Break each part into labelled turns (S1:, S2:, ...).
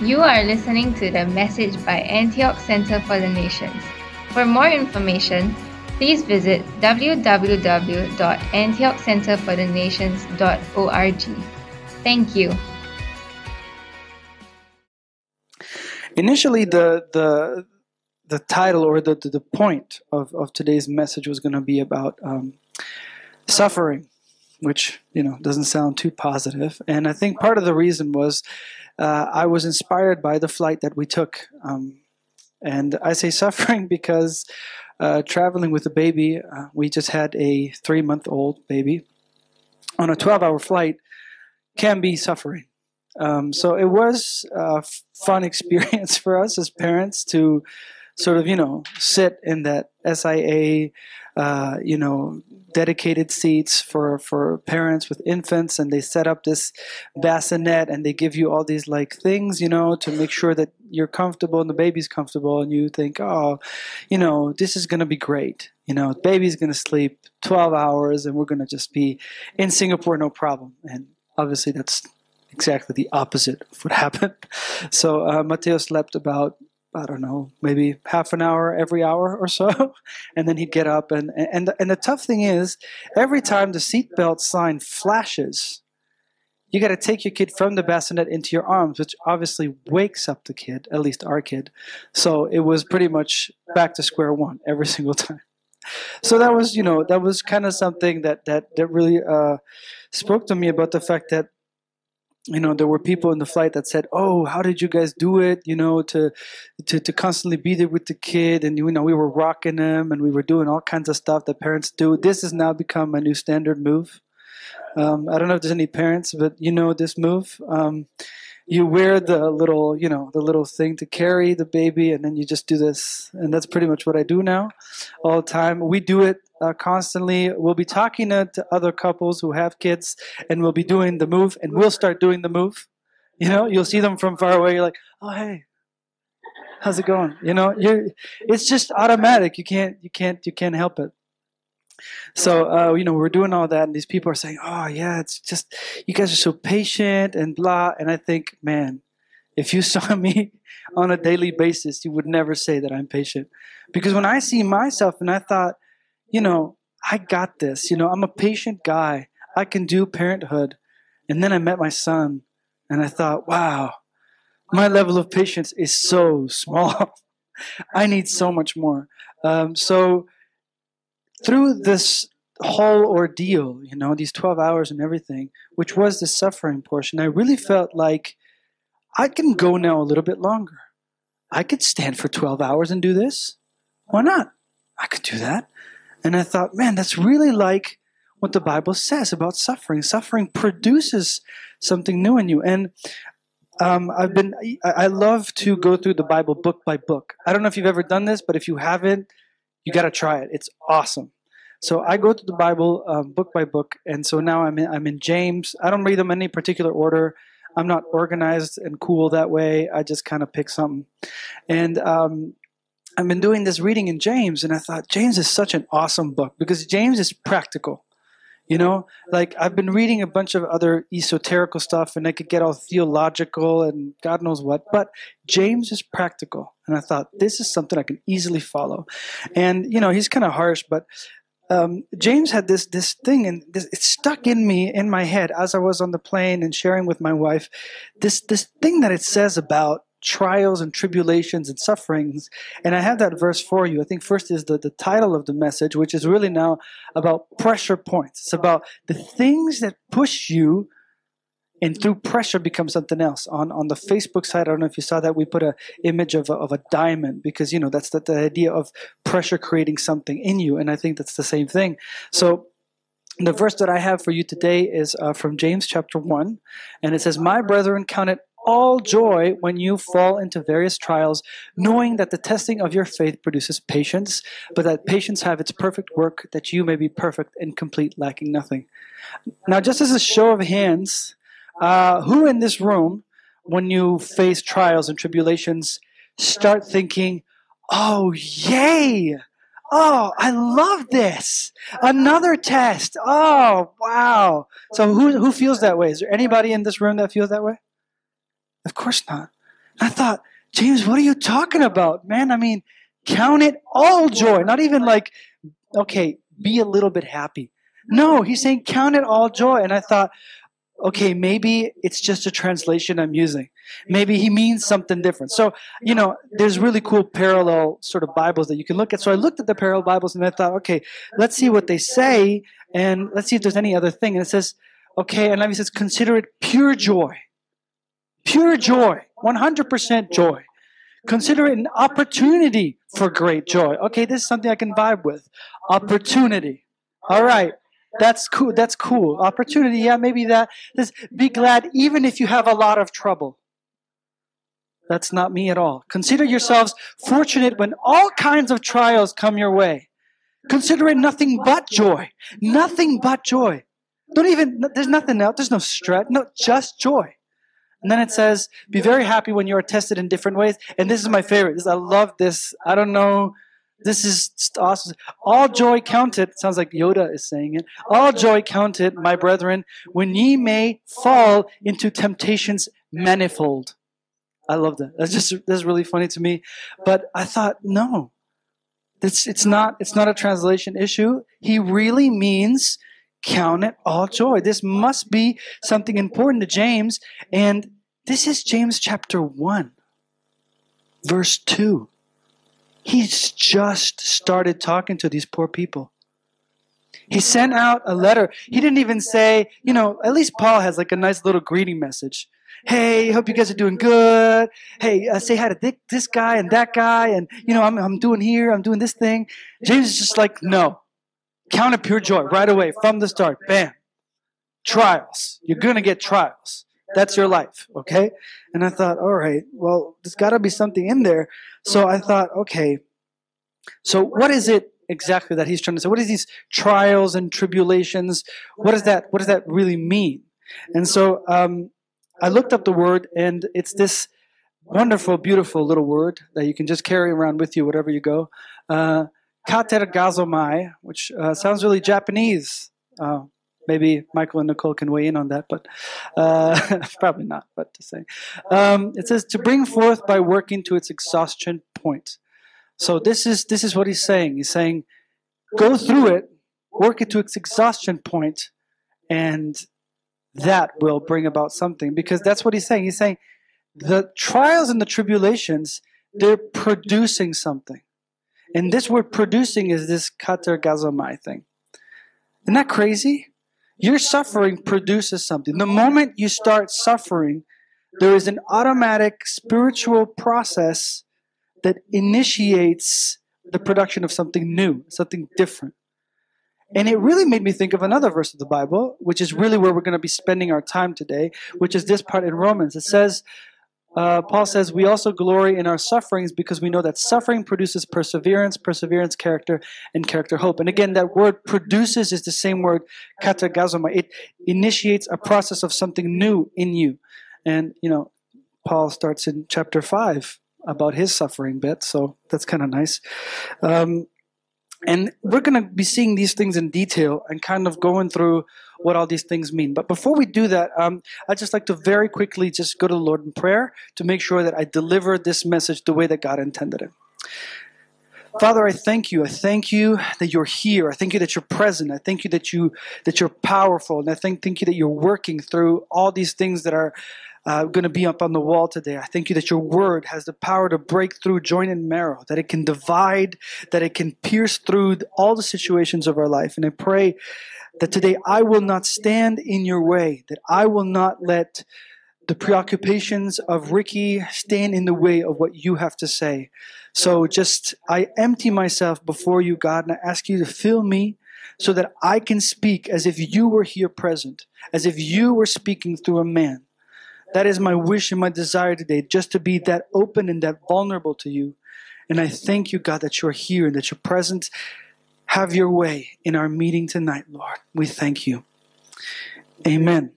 S1: You are listening to the message by Antioch Center for the Nations. For more information, please visit www.antiochcenterforthenations.org. Thank you.
S2: Initially, the the the title or the the, point of, of today's message was going to be about um, suffering, which you know doesn't sound too positive. And I think part of the reason was uh, I was inspired by the flight that we took. Um, and I say suffering because uh, traveling with a baby, uh, we just had a three month old baby on a 12 hour flight can be suffering. Um, so it was a fun experience for us as parents to sort of, you know, sit in that SIA, uh, you know, dedicated seats for, for parents with infants, and they set up this bassinet and they give you all these like things, you know, to make sure that you're comfortable and the baby's comfortable, and you think, oh, you know, this is going to be great. You know, the baby's going to sleep 12 hours and we're going to just be in Singapore, no problem. And obviously, that's exactly the opposite of what happened. So uh, Mateo slept about I don't know, maybe half an hour every hour or so, and then he'd get up. and and and the tough thing is, every time the seatbelt sign flashes, you got to take your kid from the bassinet into your arms, which obviously wakes up the kid, at least our kid. So it was pretty much back to square one every single time. So that was, you know, that was kind of something that that that really uh, spoke to me about the fact that you know there were people in the flight that said oh how did you guys do it? You know to to, to constantly be there with the kid and you know we were rocking them and we were doing all kinds of stuff that parents do. This has now become a new standard move. Um, i don't know if there's any parents but you know this move. Um, you wear the little, you know, the little thing to carry the baby, and then you just do this, and that's pretty much what I do now, all the time. We do it uh, constantly. We'll be talking to, to other couples who have kids, and we'll be doing the move, and we'll start doing the move. You know, you'll see them from far away. You're like, oh hey, how's it going? You know, you it's just automatic. You can't, you can't, you can't help it. So uh, you know we're doing all that, and these people are saying, "Oh yeah, it's just you guys are so patient and blah." And I think, man, if you saw me on a daily basis, you would never say that I'm patient, because when I see myself and I thought, you know, I got this. You know, I'm a patient guy. I can do parenthood. And then I met my son, and I thought, wow, my level of patience is so small. I need so much more. Um, so through this whole ordeal, you know, these 12 hours and everything, which was the suffering portion, I really felt like I can go now a little bit longer. I could stand for 12 hours and do this. Why not? I could do that. And I thought, man, that's really like what the Bible says about suffering. Suffering produces something new in you. And um, I've been, I love to go through the Bible book by book. I don't know if you've ever done this, but if you haven't, you got to try it. It's awesome. So I go to the Bible um, book by book, and so now I'm in, I'm in James. I don't read them in any particular order. I'm not organized and cool that way. I just kind of pick something, and um, I've been doing this reading in James, and I thought James is such an awesome book because James is practical. You know, like I've been reading a bunch of other esoterical stuff and I could get all theological and God knows what, but James is practical. And I thought, this is something I can easily follow. And, you know, he's kind of harsh, but um, James had this this thing, and this, it stuck in me in my head as I was on the plane and sharing with my wife. This this thing that it says about trials and tribulations and sufferings. And I have that verse for you. I think first is the, the title of the message, which is really now about pressure points. It's about the things that push you and through pressure become something else. On on the Facebook side, I don't know if you saw that we put an image of a, of a diamond because you know that's the, the idea of pressure creating something in you, and I think that's the same thing. So the verse that I have for you today is uh, from James chapter 1, and it says, My brethren, count it all joy when you fall into various trials, knowing that the testing of your faith produces patience, but that patience have its perfect work, that you may be perfect and complete, lacking nothing. Now, just as a show of hands, uh, who in this room, when you face trials and tribulations, start thinking, oh, yay! Oh, I love this. Another test. Oh, wow. So who, who feels that way? Is there anybody in this room that feels that way? Of course not. I thought, James, what are you talking about, man? I mean, count it all joy. Not even like, okay, be a little bit happy. No, he's saying count it all joy. And I thought, okay, maybe it's just a translation I'm using. Maybe he means something different. So, you know, there's really cool parallel sort of Bibles that you can look at. So I looked at the parallel Bibles and I thought, okay, let's see what they say and let's see if there's any other thing. And it says, okay, and he says, consider it pure joy. Pure joy. 100% joy. Consider it an opportunity for great joy. Okay, this is something I can vibe with. Opportunity. All right. That's cool. That's cool. Opportunity. Yeah, maybe that. Just be glad even if you have a lot of trouble. That's not me at all. Consider yourselves fortunate when all kinds of trials come your way. Consider it nothing but joy. Nothing but joy. Don't even, there's nothing else. There's no stress. No, just joy. And then it says, be very happy when you are tested in different ways. And this is my favorite. This, I love this. I don't know. This is awesome. All joy counted. Sounds like Yoda is saying it. All joy counted, my brethren, when ye may fall into temptations manifold. I love that. That's just that's really funny to me. But I thought, no, it's it's not it's not a translation issue. He really means count it all joy. This must be something important to James, and this is James chapter one, verse two. He's just started talking to these poor people. He sent out a letter. He didn't even say, you know, at least Paul has like a nice little greeting message hey, hope you guys are doing good. Hey, uh, say hi to this guy and that guy, and you know, I'm I'm doing here, I'm doing this thing. James is just like, no, count it pure joy right away from the start. Bam, trials. You're gonna get trials. That's your life, okay? And I thought, all right, well, there's got to be something in there. So I thought, okay, so what is it exactly that he's trying to say? What is these trials and tribulations? What does that? What does that really mean? And so um, I looked up the word, and it's this wonderful, beautiful little word that you can just carry around with you wherever you go. Uh, katergazomai, which uh, sounds really Japanese. Uh, maybe Michael and Nicole can weigh in on that, but uh, probably not. But to say, um, it says to bring forth by working to its exhaustion point. So this is this is what he's saying. He's saying, go through it, work it to its exhaustion point, and that will bring about something because that's what he's saying. He's saying the trials and the tribulations, they're producing something. And this word producing is this katergazomai thing. Isn't that crazy? Your suffering produces something. The moment you start suffering, there is an automatic spiritual process that initiates the production of something new, something different. And it really made me think of another verse of the Bible, which is really where we're going to be spending our time today, which is this part in Romans. It says, uh, Paul says, We also glory in our sufferings because we know that suffering produces perseverance, perseverance, character, and character, hope. And again, that word produces is the same word, katergazomai. It initiates a process of something new in you. And, you know, Paul starts in chapter 5 about his suffering bit, so that's kind of nice. Um, and we're going to be seeing these things in detail and kind of going through what all these things mean. But before we do that, um, I'd just like to very quickly just go to the Lord in prayer to make sure that I deliver this message the way that God intended it. Father, I thank you. I thank you that you're here. I thank you that you're present. I thank you that you that you're powerful, and I thank thank you that you're working through all these things that are uh, going to be up on the wall today. I thank you that your word has the power to break through joint and marrow, that it can divide, that it can pierce through all the situations of our life. And I pray that today I will not stand in your way, that I will not let the preoccupations of Ricky stand in the way of what you have to say. So just, I empty myself before you, God, and I ask you to fill me so that I can speak as if you were here present, as if you were speaking through a man. That is my wish and my desire today, just to be that open and that vulnerable to you. And I thank you, God, that you're here and that you're present. Have your way in our meeting tonight, Lord. We thank you. Amen.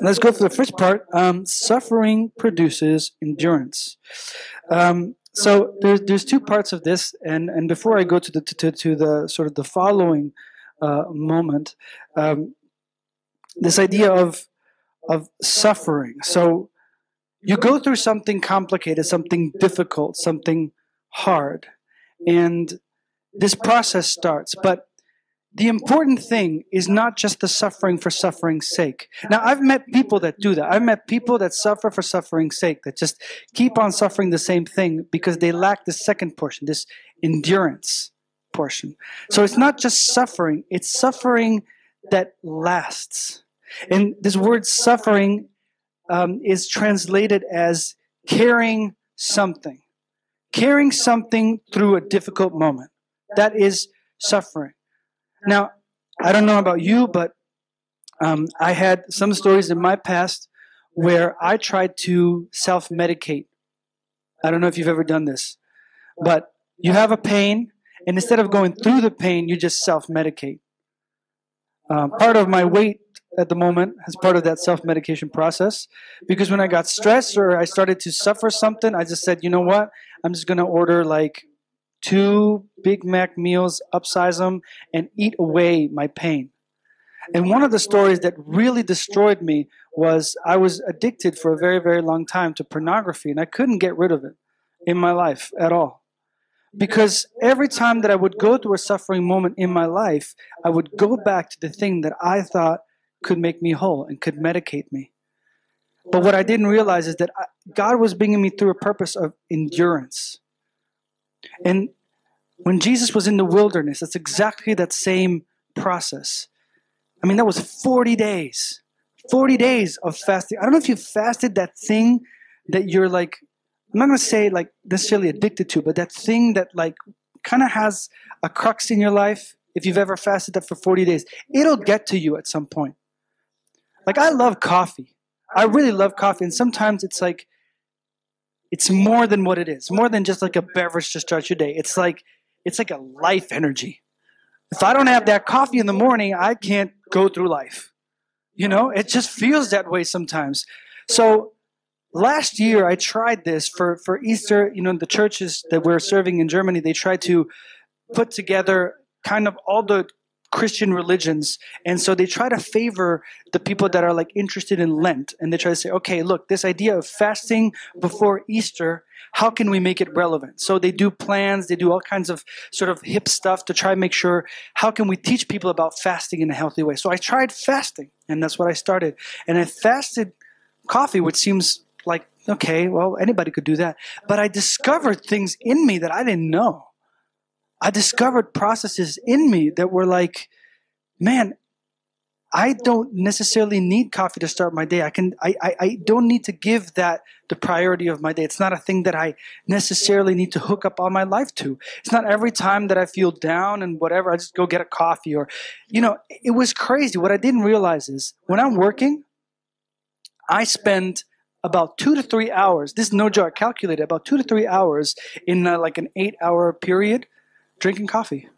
S2: Let's go for the first part. Um, suffering produces endurance. Um, so there's there's two parts of this, and and before I go to the to, to the sort of the following uh, moment, um, this idea of of suffering. So you go through something complicated, something difficult, something hard, and this process starts. But the important thing is not just the suffering for suffering's sake. Now, I've met people that do that. I've met people that suffer for suffering's sake, that just keep on suffering the same thing because they lack the second portion, this endurance portion. So it's not just suffering, it's suffering that lasts. And this word suffering um, is translated as carrying something, carrying something through a difficult moment. That is suffering. Now, I don't know about you, but um, I had some stories in my past where I tried to self medicate. I don't know if you've ever done this, but you have a pain, and instead of going through the pain, you just self medicate. Um, part of my weight at the moment as part of that self medication process because when I got stressed or I started to suffer something, I just said, you know what? I'm just going to order like two Big Mac meals, upsize them, and eat away my pain. And one of the stories that really destroyed me was I was addicted for a very, very long time to pornography, and I couldn't get rid of it in my life at all. Because every time that I would go through a suffering moment in my life, I would go back to the thing that I thought could make me whole and could medicate me. But what I didn't realize is that God was bringing me through a purpose of endurance. And when Jesus was in the wilderness, it's exactly that same process. I mean, that was 40 days. 40 days of fasting. I don't know if you fasted that thing that you're like, I'm not going to say like necessarily addicted to, but that thing that like kind of has a crux in your life. If you've ever fasted that for 40 days, it'll get to you at some point. Like, I love coffee. I really love coffee. And sometimes it's like, it's more than what it is, more than just like a beverage to start your day. It's like it's like a life energy. If I don't have that coffee in the morning, I can't go through life. You know, it just feels that way sometimes. So last year I tried this for, for Easter. You know, the churches that we're serving in Germany, they tried to put together kind of all the Christian religions. And so they try to favor the people that are like interested in Lent. And they try to say, okay, look, this idea of fasting before Easter, how can we make it relevant? So they do plans, they do all kinds of sort of hip stuff to try and make sure how can we teach people about fasting in a healthy way. So I tried fasting, and that's what I started. And I fasted coffee, which seems like, okay, well, anybody could do that. But I discovered things in me that I didn't know. I discovered processes in me that were like, man, I don't necessarily need coffee to start my day. I can I, I, I, don't need to give that the priority of my day. It's not a thing that I necessarily need to hook up all my life to. It's not every time that I feel down and whatever, I just go get a coffee or you know, it was crazy. What I didn't realize is when I'm working, I spend about two to three hours. This is no joke. I calculated about two to three hours in uh, like an eight-hour period drinking coffee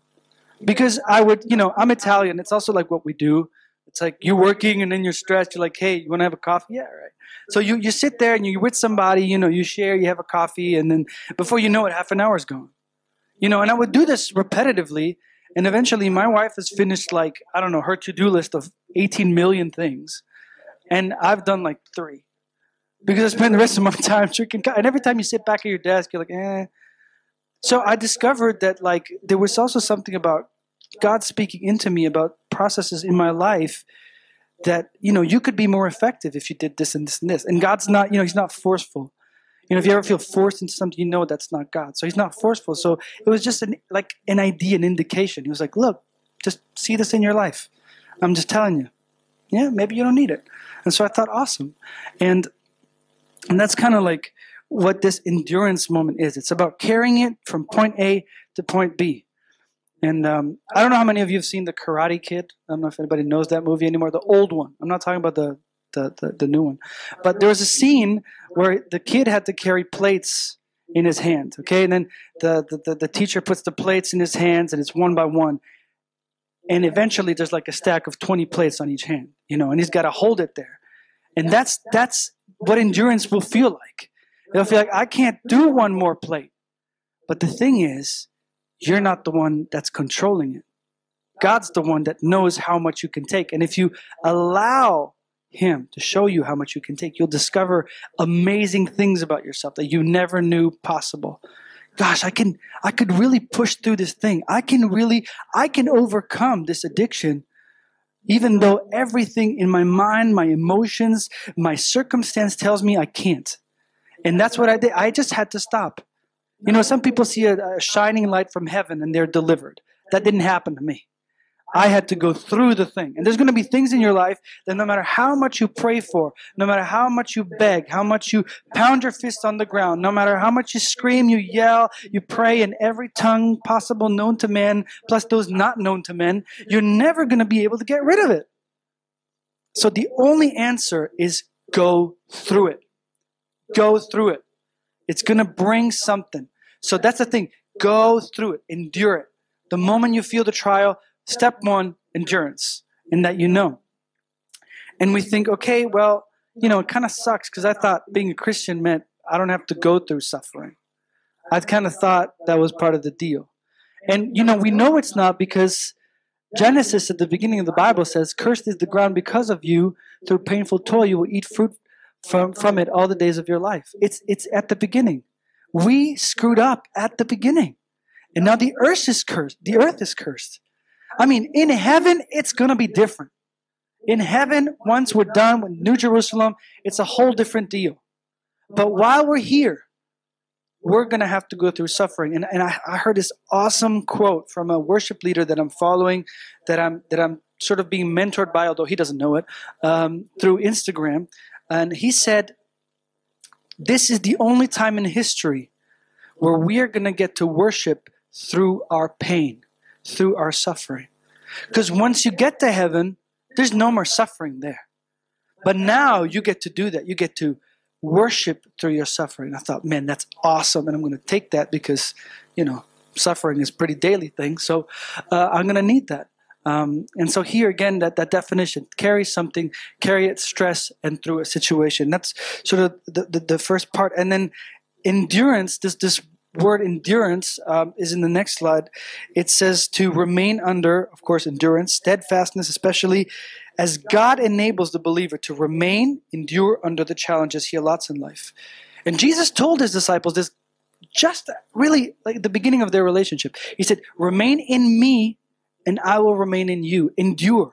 S2: because I would, you know, I'm Italian. It's also like what we do. It's like you're working and then you're stressed. You're like, hey, you want to have a coffee? Yeah, right. So you, you sit there and you're with somebody, you know, you share, you have a coffee, and then before you know it, half an hour is gone. You know, and I would do this repetitively. And eventually my wife has finished like, I don't know, her to do list of 18 million things. And I've done like three. Because I spend the rest of my time drinking coffee. And every time you sit back at your desk, you're like, eh, so I discovered that like there was also something about God speaking into me about processes in my life that you know you could be more effective if you did this and this and this. And God's not you know He's not forceful. You know if you ever feel forced into something, you know that's not God. So He's not forceful. So it was just an like an idea, an indication. He was like, look, just see this in your life. I'm just telling you. Yeah, maybe you don't need it. And so I thought, awesome, and and that's kind of like what this endurance moment is. It's about carrying it from point A to point B. And um, I don't know how many of you have seen The Karate Kid. I don't know if anybody knows that movie anymore. The old one. I'm not talking about the, the, the, the new one. But there was a scene where the kid had to carry plates in his hand. Okay, and then the, the, the teacher puts the plates in his hands, and it's one by one. And eventually, there's like a stack of 20 plates on each hand, you know, and he's got to hold it there. And that's that's what endurance will feel like. They'll feel like, I can't do one more plate. But the thing is, you're not the one that's controlling it. God's the one that knows how much you can take. And if you allow Him to show you how much you can take. You'll discover amazing things about yourself that you never knew possible. Gosh, I can, I could really push through this thing. I can really, I can overcome this addiction even though everything in my mind, my emotions, my circumstance tells me I can't. And that's what I did. I just had to stop. You know, some people see a, a shining light from heaven and they're delivered. That didn't happen to me. I had to go through the thing. And there's going to be things in your life that no matter how much you pray for, no matter how much you beg, how much you pound your fist on the ground, no matter how much you scream, you yell, you pray in every tongue possible known to man, plus those not known to men, you're never going to be able to get rid of it. So the only answer is go through it. Go through it. It's going to bring something. So that's the thing. Go through it. Endure it. The moment you feel the trial, Step one, endurance, in that you know. And we think, okay, well, you know, it kind of sucks because I thought being a Christian meant I don't have to go through suffering. I kind of thought that was part of the deal. And, you know, we know it's not because Genesis at the beginning of the Bible says, Cursed is the ground because of you. Through painful toil, you will eat fruit from, from it all the days of your life. It's, it's at the beginning. We screwed up at the beginning. And now the earth is cursed. The earth is cursed. I mean, in heaven, it's going to be different. In heaven, once we're done with New Jerusalem, it's a whole different deal. But while we're here, we're going to have to go through suffering. And, and I, I heard this awesome quote from a worship leader that I'm following, that I'm, that I'm sort of being mentored by, although he doesn't know it, um, through Instagram. And he said, This is the only time in history where we are going to get to worship through our pain through our suffering. Because once you get to heaven, there's no more suffering there. But now you get to do that. You get to worship through your suffering. I thought, man, that's awesome. And I'm going to take that because, you know, suffering is pretty daily thing. So uh, I'm going to need that. Um, and so here again, that, that definition, carry something, carry it, stress, and through a situation. That's sort of the, the, the first part. And then endurance, this, this word endurance um, is in the next slide. It says to remain under, of course, endurance, steadfastness, especially as God enables the believer to remain, endure under the challenges he allots in life. And Jesus told his disciples this just really like the beginning of their relationship. He said, Remain in me, and I will remain in you. Endure.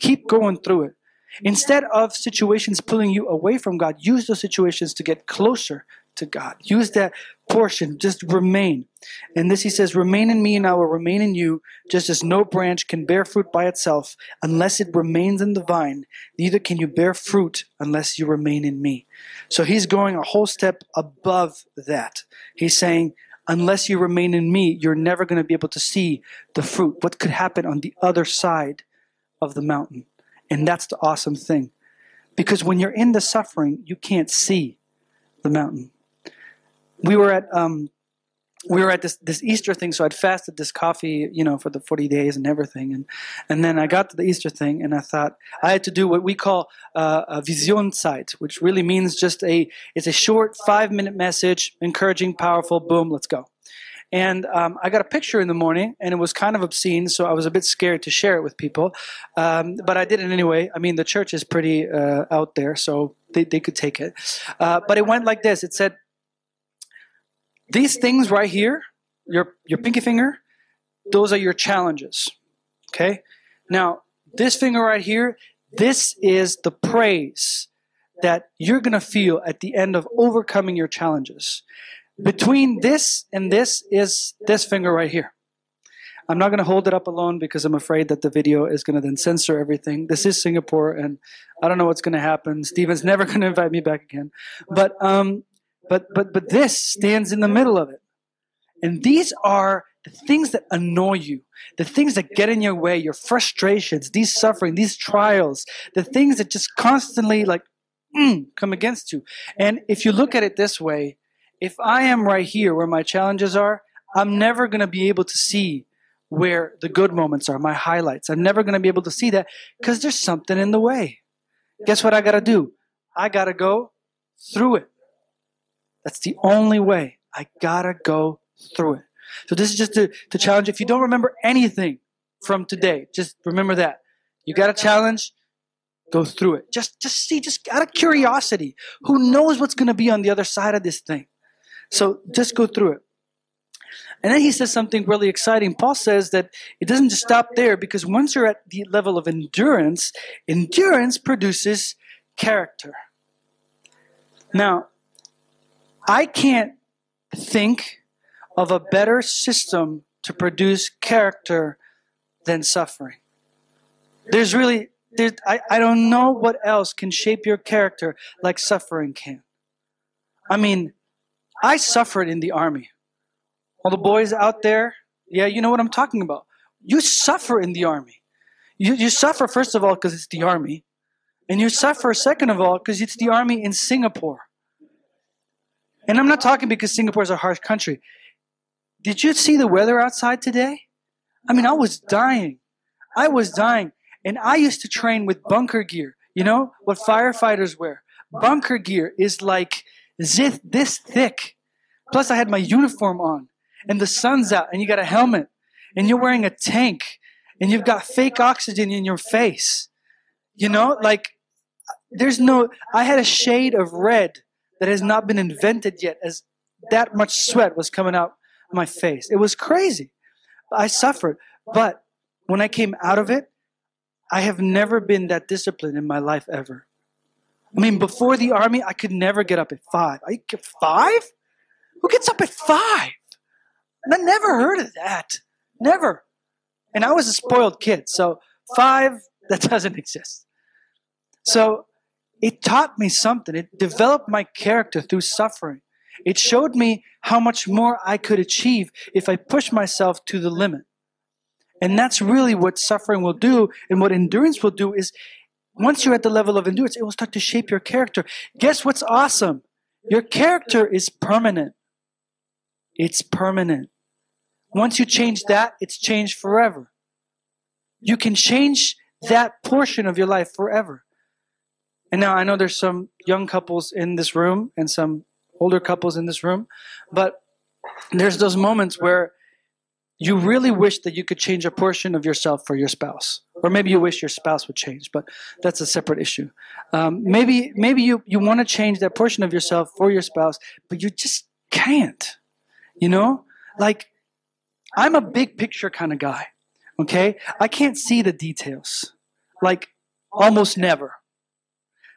S2: Keep going through it. Instead of situations pulling you away from God, use those situations to get closer to God. Use that portion, just remain. And this he says, Remain in me and I will remain in you, just as no branch can bear fruit by itself unless it remains in the vine, neither can you bear fruit unless you remain in me. So he's going a whole step above that. He's saying, Unless you remain in me, you're never going to be able to see the fruit. What could happen on the other side of the mountain? And that's the awesome thing. Because when you're in the suffering, you can't see the mountain we were at um, we were at this this Easter thing, so I'd fasted this coffee, you know, for the forty days and everything, and and then I got to the Easter thing, and I thought I had to do what we call uh, a Visionszeit, which really means just a it's a short five minute message, encouraging, powerful, boom, let's go. And um, I got a picture in the morning, and it was kind of obscene, so I was a bit scared to share it with people, um, but I did it anyway. I mean, the church is pretty uh, out there, so they they could take it. Uh, but it went like this: it said these things right here, your, your pinky finger, those are your challenges. Okay? Now, this finger right here, this is the praise that you're going to feel at the end of overcoming your challenges. Between this and this is this finger right here. I'm not going to hold it up alone because I'm afraid that the video is going to then censor everything. This is Singapore, and I don't know what's going to happen. Steven's never going to invite me back again. But um, but but but this stands in the middle of it. And these are the things that annoy you, the things that get in your way, your frustrations, these suffering, these trials, the things that just constantly like mm, come against you. And if you look at it this way, if I am right here where my challenges are, I'm never going to be able to see where the good moments are, my highlights. I'm never going to be able to see that because there's something in the way. Guess what I got to do? I got to go through it. That's the only way. I gotta go through it. So this is just to, to challenge. If you don't remember anything from today, just remember that. You got a challenge, go through it. Just, just see, just out of curiosity. Who knows what's to be on the other side of this thing? So just go through it. And then he says something really exciting. Paul says that it doesn't just stop there because once you're at the level of endurance, endurance produces character. Now, I can't think of a better system to produce character than suffering. There's really, there's, I, I don't know what else can shape your character like suffering can. I mean, I suffered in the army. All the boys out there, yeah, you know what I'm talking about. You suffer in the army. You, you suffer, first of all, because it's the army. And you suffer, second of all, because it's the army in Singapore. And I'm not talking because Singapore is a harsh country. Did you see the weather outside today? I mean, I was dying. I was dying. And I used to train with bunker gear. You know what firefighters wear? Bunker gear is like this, this thick. Plus, I had my uniform on, and the sun's out, and you got a helmet, and you're wearing a tank, and you've got fake oxygen in your face. You know, like, there's no, I had a shade of red that has not been invented yet, as that much sweat was coming out my face. It was crazy. I suffered. But when I came out of it, I have never been that disciplined in my life ever. I mean, before the army, I could never get up at five. I get five? Who gets up at five? I never heard of that. Never. And I was a spoiled kid, so five, that doesn't exist. So it taught me something. It developed my character through suffering. It showed me how much more I could achieve if I pushed myself to the limit. And that's really what suffering will do and what endurance will do is once you're at the level of endurance, it will start to shape your character. Guess what's awesome? Your character is permanent. It's permanent. Once you change that, it's changed forever. You can change that portion of your life forever. And now I know there's some young couples in this room and some older couples in this room, but there's those moments where you really wish that you could change a portion of yourself for your spouse. Or maybe you wish your spouse would change but that's a separate issue. Um, maybe maybe you, you want to change that portion of yourself for your spouse but you just can't you know? Like i'm a big picture kind of guy okay? I can't see the details. Like almost never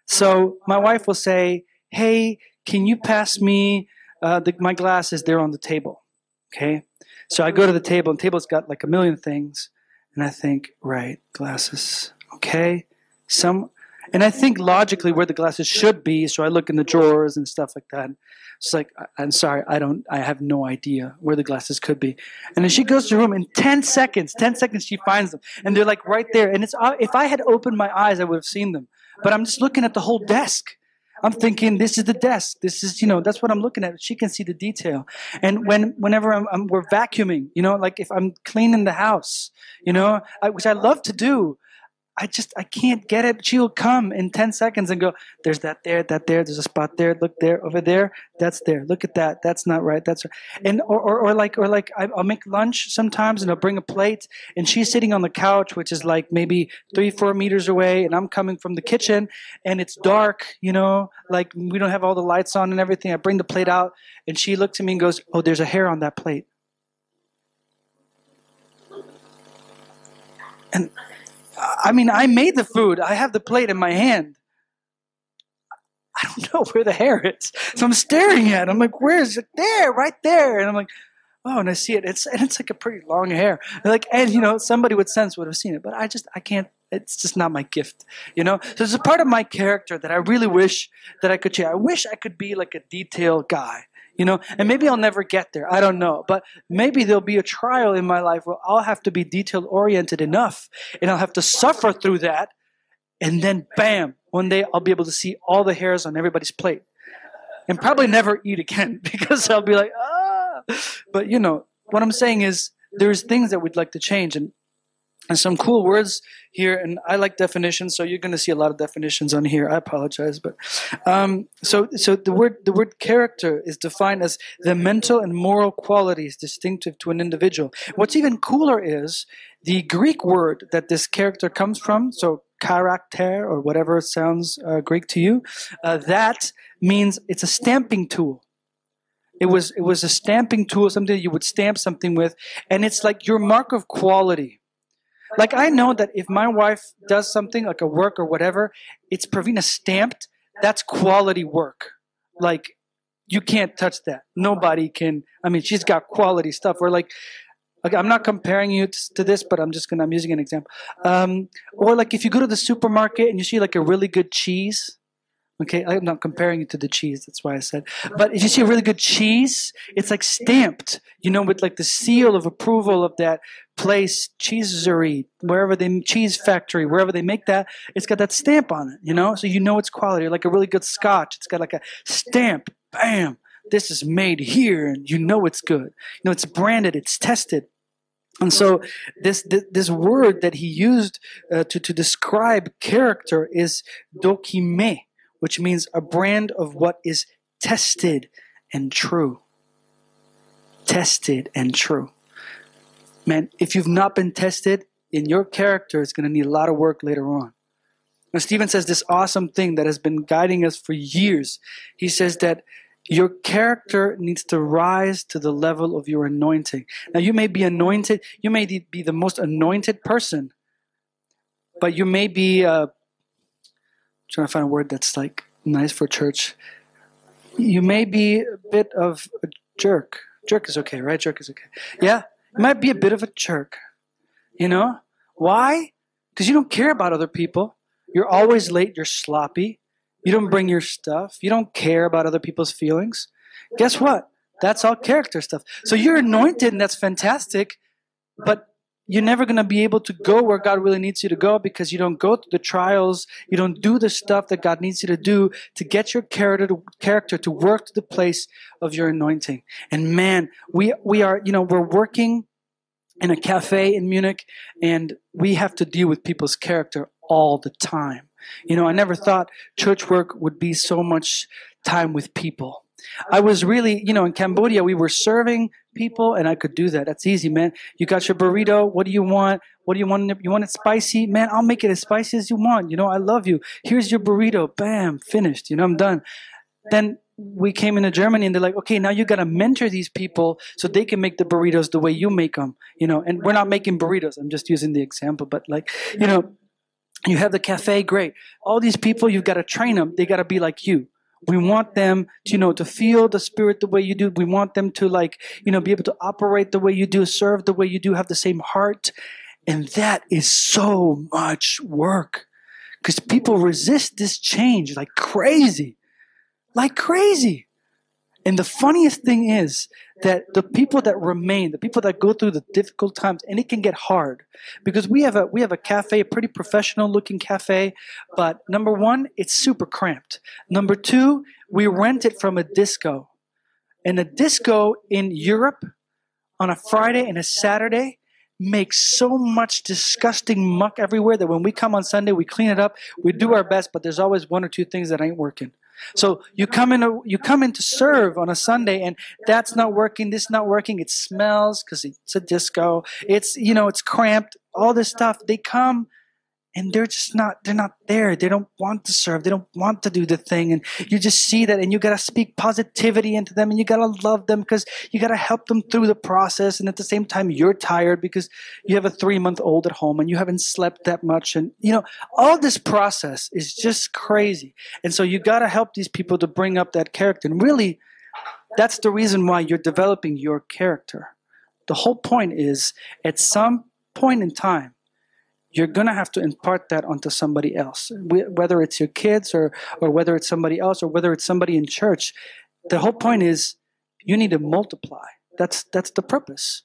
S2: so my wife will say hey can you pass me uh, the, my glasses They're on the table okay so I go to the table, and the table's got like a million things, and I think, right, glasses, okay, some, and I think logically where the glasses should be. So I look in the drawers and stuff like that. It's like, I'm sorry, I don't, I have no idea where the glasses could be. And then she goes to the room in 10 seconds, 10 seconds she finds them. And they're like right there. And it's, uh, if I had opened my eyes, I would have seen them. But I'm just looking at the whole desk. I'm thinking this is the desk. This is you know that's what I'm looking at. She can see the detail. And when whenever I'm, I'm we're vacuuming, you know, like if I'm cleaning the house, you know, I, which I love to do, I just I can't get it. She'll come in ten seconds and go, "There's that there, that there. There's a spot there. Look there, over there. That's there. Look at that. That's not right. That's right." And or or, or like or like I'll make lunch sometimes and I'll bring a plate and she's sitting on the couch, which is like maybe three four meters away, and I'm coming from the kitchen and it's dark. You know, like we don't have all the lights on and everything. I bring the plate out and she looks at me and goes, "Oh, there's a hair on that plate." And I mean, I made the food. I have the plate in my hand. I don't know where the hair is. So I'm staring at it. I'm like, where is it? There, right there. And I'm like, oh, and I see it. It's and it's like a pretty long hair. And like, and you know, somebody with sense would have seen it, but I just I can't. It's just not my gift, you know. So it's a part of my character that I really wish that I could change. I wish I could be like a detailed guy you know? And maybe i'll never get there. I don't know. But maybe there'll be a trial in my life where i'll have to be detail oriented enough and i'll have to suffer through that. And then bam one day i'll be able to see all the hairs on everybody's plate. And probably never eat again because i'll be like ah. But you know what i'm saying is there's things that we'd like to change. And and some cool words here and i like definitions so you're going to see a lot of definitions on here i apologize but um, so so the word the word character is defined as the mental and moral qualities distinctive to an individual what's even cooler is the greek word that this character comes from so character or whatever sounds uh, Greek to you, uh, that means it's a stamping tool. It was it was a stamping tool, something you would stamp something with, and it's like your mark of quality. Like I know that if my wife does something like a work or whatever, it's Pravina stamped. That's quality work. Like you can't touch that. Nobody can. I mean, she's got quality stuff. We're like, okay, I'm not comparing you to this, but I'm just gonna. I'm using an example. Um, or like if you go to the supermarket and you see like a really good cheese, Okay, I'm not comparing it to the cheese. That's why I said. But if you see a really good cheese, it's like stamped, you know, with like the seal of approval of that place, cheesery, wherever they cheese factory, wherever they make that, it's got that stamp on it, you know, so you know it's quality. Like a really good Scotch, it's got like a stamp. Bam, this is made here, and you know it's good. You know, it's branded, it's tested. And so this, this, this word that he used uh, to to describe character is dokime which means a brand of what is tested and true. Tested and true. Man, if you've not been tested in your character, it's going to need a lot of work later on. Now, Stephen says this awesome thing that has been guiding us for years. He says that your character needs to rise to the level of your anointing. Now, you may be anointed, you may be the most anointed person, but you may be uh, trying to find a word that's like nice for church. You may be a bit of a jerk. Jerk is okay, right? Jerk is okay. Yeah, you might be a bit of a jerk. You know why? Because you don't care about other people. You're always late. You're sloppy. You don't bring your stuff. You don't care about other people's feelings. Guess what? That's all character stuff. So you're anointed, and that's fantastic. But you're never going to be able to go where God really needs you to go because you don't go through the trials. You don't do the stuff that God needs you to do to get your character to, character to work to the place of your anointing. And man, we, we are, you know, we're working in a cafe in Munich and we have to deal with people's character all the time. You know, I never thought church work would be so much time with people. I was really, you know, in Cambodia, we were serving people and I could do that. That's easy, man. You got your burrito. What do you want? What do you want? You want it spicy? Man, I'll make it as spicy as you want. You know, I love you. Here's your burrito. Bam, finished. You know, I'm done. Then we came into Germany and they're like, okay, now you got to mentor these people so they can make the burritos the way you make them. You know, and we're not making burritos. I'm just using the example, but like, you know, you have the cafe, great. All these people, you've got to train them. They got to be like you. We want them, to, you know, to feel the spirit the way you do. We want them to like, you know, be able to operate the way you do, serve the way you do, have the same heart. And that is so much work because people resist this change like crazy, like crazy. And the funniest thing is that the people that remain, the people that go through the difficult times, and it can get hard because we have a we have a cafe, a pretty professional looking cafe, but number one, it's super cramped. Number two, we rent it from a disco, and a disco in Europe on a Friday and a Saturday makes so much disgusting muck everywhere that when we come on Sunday, we clean it up, we do our best, but there's always one or two things that ain't working. So you come in, a, you come in to serve on a Sunday, and that's not working. This not working. It smells because it's a disco. It's you know it's cramped. All this stuff. They come and they're just not they're not there. They don't want to serve. They don't want to do the thing. And you just see that and you got to speak positivity into them and you got to love them because you got to help them through the process. And at the same time you're tired because you have a 3 month old at home and you haven't slept that much. And you know all this process is just crazy. And so you got to help these people to bring up that character. And really that's the reason why you're developing your character. The whole point is at some point in time you're going to have to impart that onto somebody else. Whether it's your kids or or whether it's somebody else or whether it's somebody in church the whole point is you need to multiply. That's that's the purpose.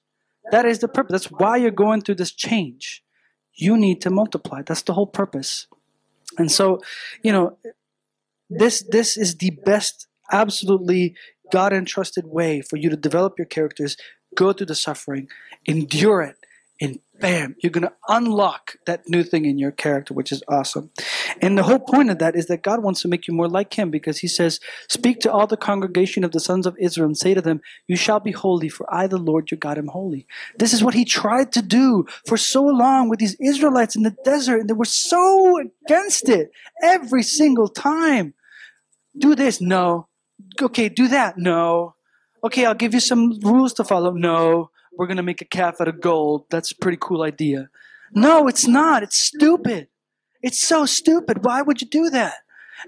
S2: That is the purpose. That's why you're going through this change. You need to multiply. That's the whole purpose. And so you know this this is the best absolutely god entrusted way for you to develop your characters go through the suffering endure it bam, you're going to unlock that new thing in your character, which is awesome. And the whole point of that is that God wants to make you more like Him because He says, Speak to all the congregation of the sons of Israel and say to them, You shall be holy, for I, the Lord your God, am holy. This is what He tried to do for so long with these Israelites in the desert, and they were so against it every single time. Do this, no. Okay, do that, no. Okay, I'll give you some rules to follow, no we're going to make a calf out of gold. That's a pretty cool idea. No, it's not. It's stupid. It's so stupid. Why would you do that?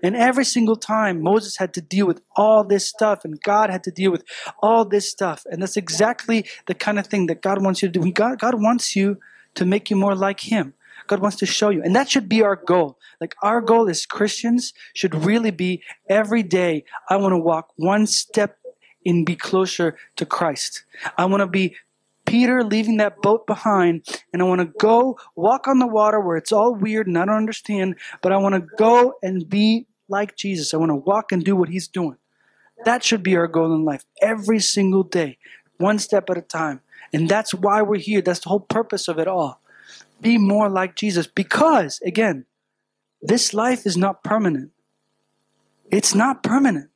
S2: And every single time Moses had to deal with all this stuff and God had to deal with all this stuff. And that's exactly the kind of thing that God wants you to do. God, God wants you to make you more like Him. God wants to show you. And that should be our goal. Like our goal as Christians should really be every day, I want to walk one step and be closer to Christ. I want to be Peter leaving that boat behind, and I want to go walk on the water where it's all weird and I don't understand, but I want to go and be like Jesus. I want to walk and do what he's doing. That should be our goal in life every single day, one step at a time. And that's why we're here. That's the whole purpose of it all. Be more like Jesus because, again, this life is not permanent. It's not permanent.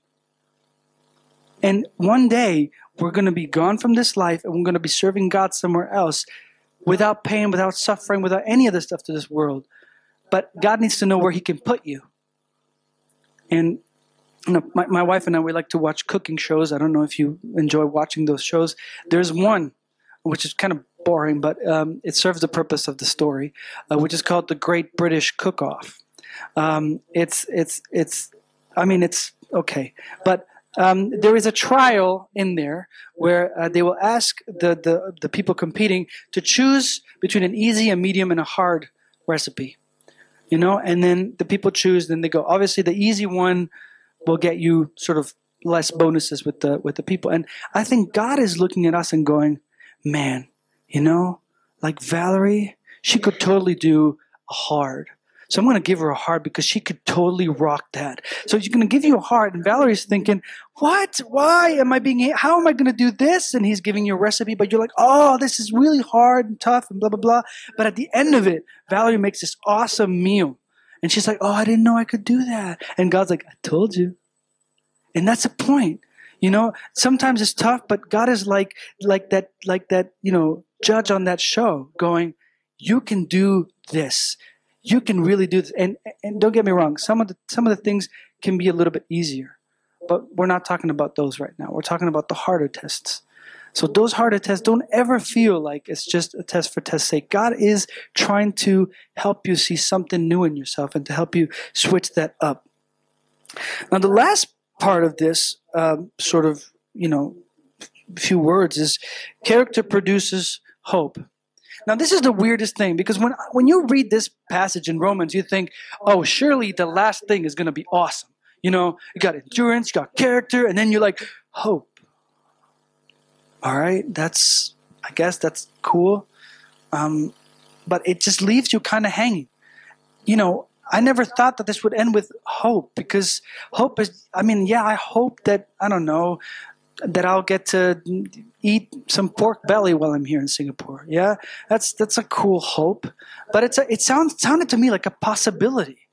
S2: And one day we're going to be gone from this life and we're going to be serving God somewhere else without pain, without suffering, without any of the stuff to this world. But God needs to know where He can put you. And you know, my, my wife and I, we like to watch cooking shows. I don't know if you enjoy watching those shows. There's one which is kind of boring, but um, it serves the purpose of the story, uh, which is called The Great British Cook Off. Um, it's, it's, it's, I mean, it's okay. But um, there is a trial in there where uh, they will ask the, the, the people competing to choose between an easy, a medium, and a hard recipe. You know, and then the people choose, then they go. Obviously, the easy one will get you sort of less bonuses with the with the people. And I think God is looking at us and going, man, you know, like Valerie, she could totally do a hard. So I'm going to give her a heart because she could totally rock that. So she's going to give you a heart. And Valerie's thinking, what? Why am I being, how am I going to do this? And he's giving you a recipe, but you're like, oh, this is really hard and tough and blah, blah, blah. But at the end of it, Valerie makes this awesome meal. And she's like, oh, I didn't know I could do that. And God's like, I told you. And that's the point. You know, sometimes it's tough, but God is like, like that, like that, you know, judge on that show going, you can do this you can really do this. And and don't get me wrong, some of the some of the things can be a little bit easier, but we're not talking about those right now. We're talking about the harder tests. So those harder tests don't ever feel like it's just a test for test's sake. God is trying to help you see something new in yourself and to help you switch that up. Now, the last part of this um, sort of, you know, few words is character produces hope. Now, this is the weirdest thing because when when you read this passage in Romans, you think, "Oh, surely the last thing is going to be awesome." You know, you got endurance, you got character, and then you're like, "Hope." All right, that's I guess that's cool, um, but it just leaves you kind of hanging. You know, I never thought that this would end with hope because hope is, I mean, yeah, I hope that, I don't know, that I'll get to eat some pork belly while I'm here in Singapore. Yeah, that's that's a cool hope, but it's a, it sounds sounded to me like a possibility.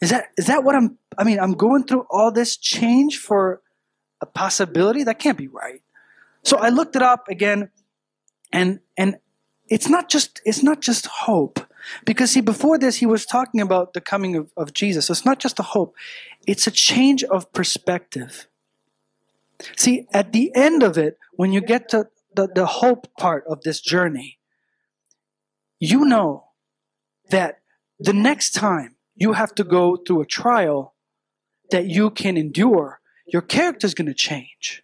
S2: Is that is that what I'm? I mean, I'm going through all this change for a possibility. That can't be right. So I looked it up again, and and it's not just it's not just hope because see before this he was talking about the coming of, of Jesus. So it's not just a hope; it's a change of perspective. See, at the end of it, when you get to the, the hope part of this journey, you know that the next time you have to go through a trial that you can endure, your character is going to change.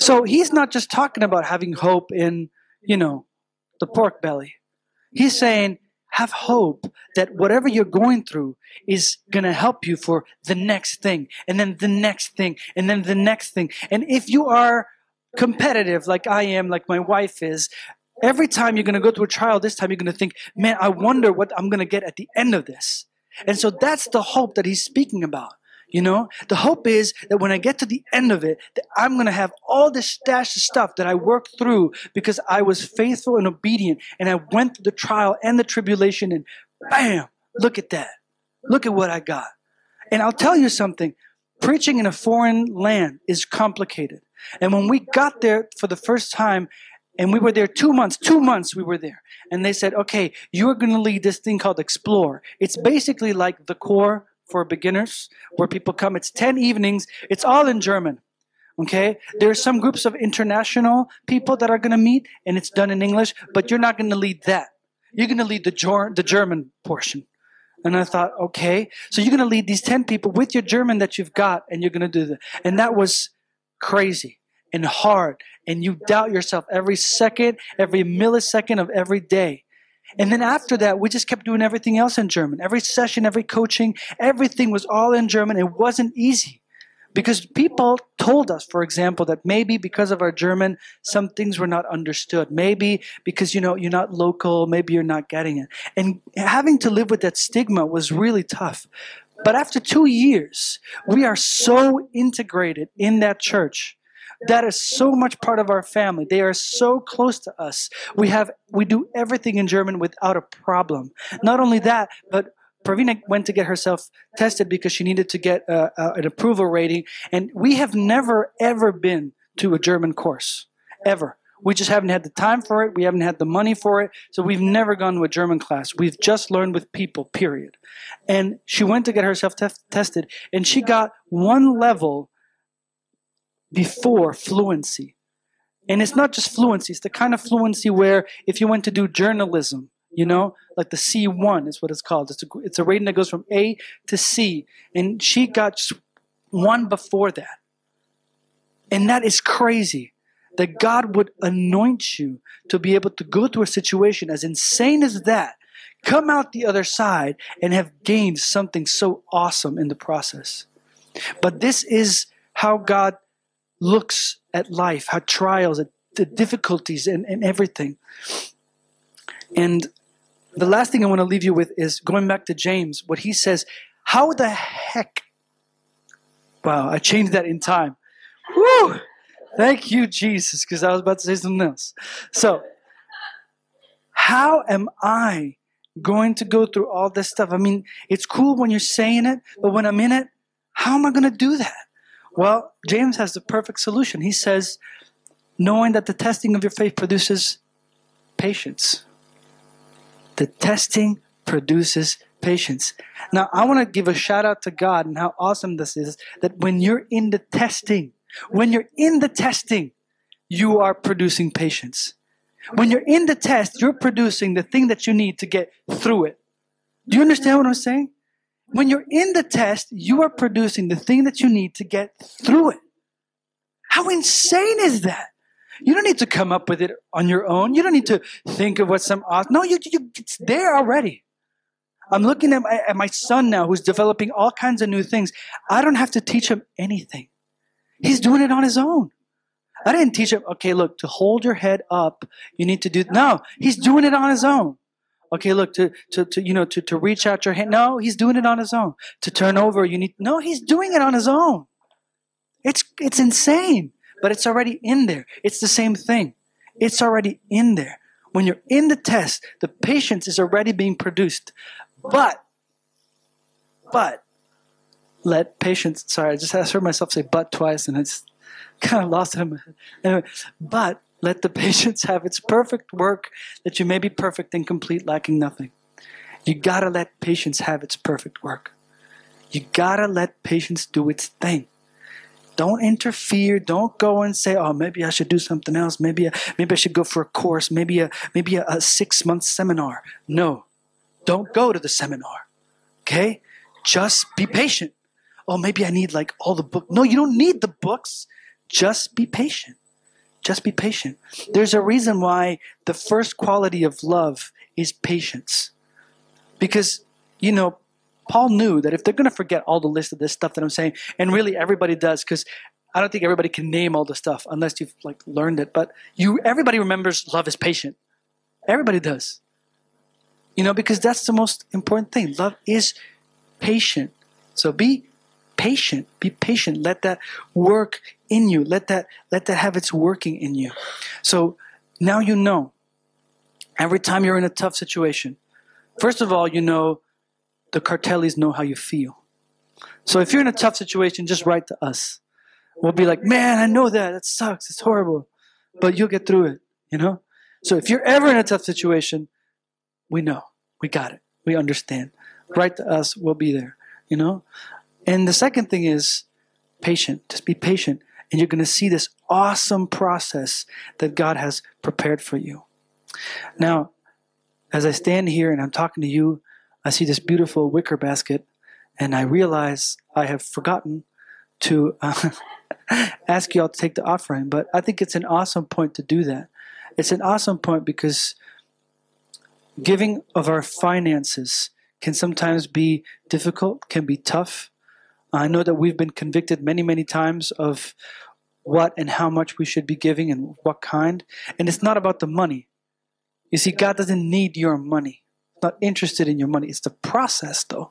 S2: So he's not just talking about having hope in, you know, the pork belly. He's saying have hope that whatever you're going through is going to help you for the next thing and then the next thing and then the next thing. And if you are competitive like I am, like my wife is, every time you're going to go through a trial, this time you're going to think, man, I wonder what I'm going to get at the end of this. And so that's the hope that he's speaking about. You know, the hope is that when I get to the end of it, that I'm going to have all this stash of stuff that I worked through because I was faithful and obedient and I went through the trial and the tribulation and bam, look at that. Look at what I got. And I'll tell you something. Preaching in a foreign land is complicated. And when we got there for the first time, and we were there two months, two months we were there. And they said, okay, you're going to lead this thing called Explore. It's basically like the core for beginners where people come. It's 10 evenings. It's all in German. Okay. There are some groups of international people that are going to meet and it's done in English, but you're not going to lead that. You're going to lead the, the German portion. And I thought, okay, so you're going to lead these 10 people with your German that you've got and you're going to do that. And that was crazy and hard. And you doubt yourself every second, every millisecond of every day. And then after that, we just kept doing everything else in German. Every session, every coaching, everything was all in German. It wasn't easy because people told us, for example, that maybe because of our German, some things were not understood. Maybe because, you know, you're not local, maybe you're not getting it. And having to live with that stigma was really tough. But after two years, we are so integrated in that church that is so much part of our family. They are so close to us. We have we do everything in German without a problem. Not only that, but Pravina went to get herself tested because she needed to get uh, uh, an approval rating, and we have never ever been to a German course ever. We just haven't had the time for it. We haven't had the money for it. So we've never gone to a German class. We've just learned with people, period. And she went to get herself te- tested and she got one level before fluency. And it's not just fluency, it's the kind of fluency where if you went to do journalism, you know, like the C1 is what it's called. It's a, it's a rating that goes from A to C. And she got one before that. And that is crazy that God would anoint you to be able to go through a situation as insane as that, come out the other side, and have gained something so awesome in the process. But this is how God looks at life, how trials, at the difficulties, and, and everything. And the last thing I want to leave you with is going back to James, what he says, how the heck? Wow, I changed that in time. Woo! Thank you, Jesus, because I was about to say something else. So, how am I going to go through all this stuff? I mean, it's cool when you're saying it, but when I'm in it, how am I going to do that? Well, James has the perfect solution. He says, knowing that the testing of your faith produces patience. The testing produces patience. Now, I want to give a shout out to God and how awesome this is that when you're in the testing, when you're in the testing, you are producing patience. When you're in the test, you're producing the thing that you need to get through it. Do you understand what I'm saying? When you're in the test, you are producing the thing that you need to get through it. How insane is that? You don't need to come up with it on your own. You don't need to think of what some no, you, you it's there already. I'm looking at my, at my son now who's developing all kinds of new things. I don't have to teach him anything. He's doing it on his own. I didn't teach him, okay, look, to hold your head up, you need to do, no, he's doing it on his own. Okay, look, to, to, to, you know, to, to reach out your hand. No, he's doing it on his own. To turn over, you need, no, he's doing it on his own. It's, it's insane, but it's already in there. It's the same thing. It's already in there. When you're in the test, the patience is already being produced. But, but, let patience, sorry, I just heard myself say but twice and I just kind of lost him. Anyway, but let the patience have its perfect work, that you may be perfect and complete, lacking nothing. You gotta let patience have its perfect work. You gotta let patience do its thing. Don't interfere. Don't go and say, "Oh, maybe I should do something else. Maybe, I, maybe I should go for a course. Maybe a maybe a, a six month seminar." No, don't go to the seminar. Okay, just be patient. Oh, maybe I need like all the book. No, you don't need the books. Just be patient. Just be patient. There's a reason why the first quality of love is patience. Because, you know, Paul knew that if they're going to forget all the list of this stuff that I'm saying, and really everybody does, because I don't think everybody can name all the stuff unless you've like learned it. But you, everybody remembers love is patient. Everybody does. You know, because that's the most important thing. Love is patient. So be patient. Be patient. Let that work in you. Let that let that have its working in you. So now you know. Every time you're in a tough situation, first of all, you know the cartellis know how you feel. So if you're in a tough situation, just write to us. We'll be like, man, I know that. That sucks. It's horrible. But you'll get through it, you know? So if you're ever in a tough situation, we know. We got it. We understand. Write to us. We'll be there, you know? And the second thing is patient. Just be patient. And you're going to see this awesome process that God has prepared for you. Now, as I stand here and I'm talking to you, I see this beautiful wicker basket, and I realize I have forgotten to uh, ask y'all to take the offering. But I think it's an awesome point to do that. It's an awesome point because giving of our finances can sometimes be difficult, can be tough. I know that we've been convicted many, many times of what and how much we should be giving and what kind. And it's not about the money. You see, God doesn't need your money. He's not interested in your money. It's the process, though,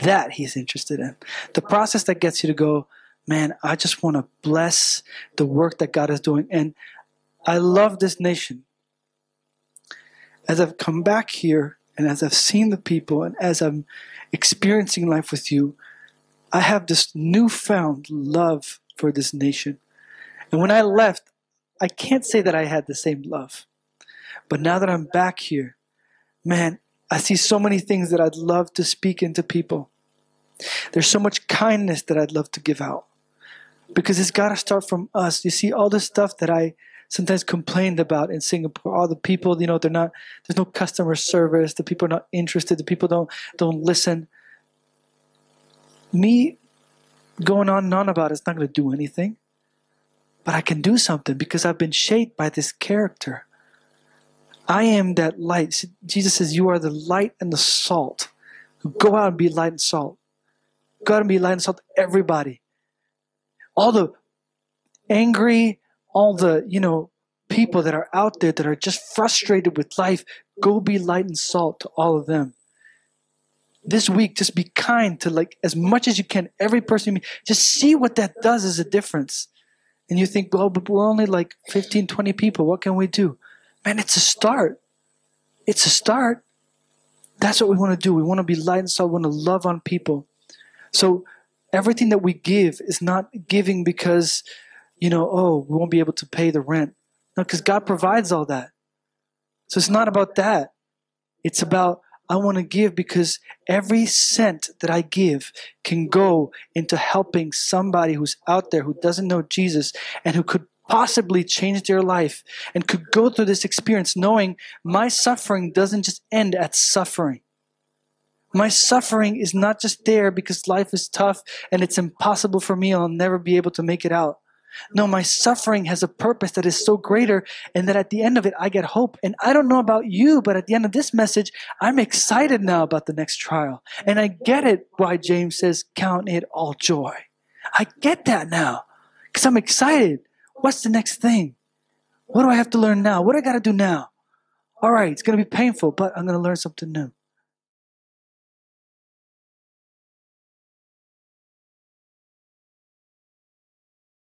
S2: that He's interested in. The process that gets you to go, man, I just want to bless the work that God is doing. And I love this nation. As I've come back here and as I've seen the people and as I'm experiencing life with you, I have this newfound love for this nation. And when I left, I can't say that I had the same love. But now that I'm back here, man, I see so many things that I'd love to speak into people. There's so much kindness that I'd love to give out because it's got to start from us. You see, all the stuff that I sometimes complained about in Singapore, all the people, you know, they're not, there's no customer service, the people are not interested, the people don't, don't listen. Me going on and on about it's not going to do anything. But I can do something because I've been shaped by this character. I am that light. Jesus says, You are the light and the salt. Go out and be light and salt. Go out and be light and salt to everybody all the angry, all the, you know, people that are out there that are just frustrated with life, go be light and salt to all of them. This week, just be kind to like as much as you can, every person you meet. Just see what that does as a difference. And you think, well, but we're only like 15, 20 people. What can we do? Man, it's a start. It's a start. That's what we want to do. We want to be light and salt. We want to love on people. So everything that we give is not giving because, you know, oh, we won't be able to pay the rent. No, because God provides all that. So it's not about that. It's about, I want to give because every cent that I give can go into helping somebody who's out there who doesn't know Jesus and who could possibly change their life and could go through this experience knowing my suffering doesn't just end at suffering. My suffering is not just there because life is tough and it's impossible for me, I'll never be able to make it out. No, my suffering has a purpose that is so greater, and that at the end of it, I get hope. And I don't know about you, but at the end of this message, I'm excited now about the next trial. And I get it why James says, Count it all joy. I get that now because I'm excited. What's the next thing? What do I have to learn now? What do I got to do now? All right, it's going to be painful, but I'm going to learn something new.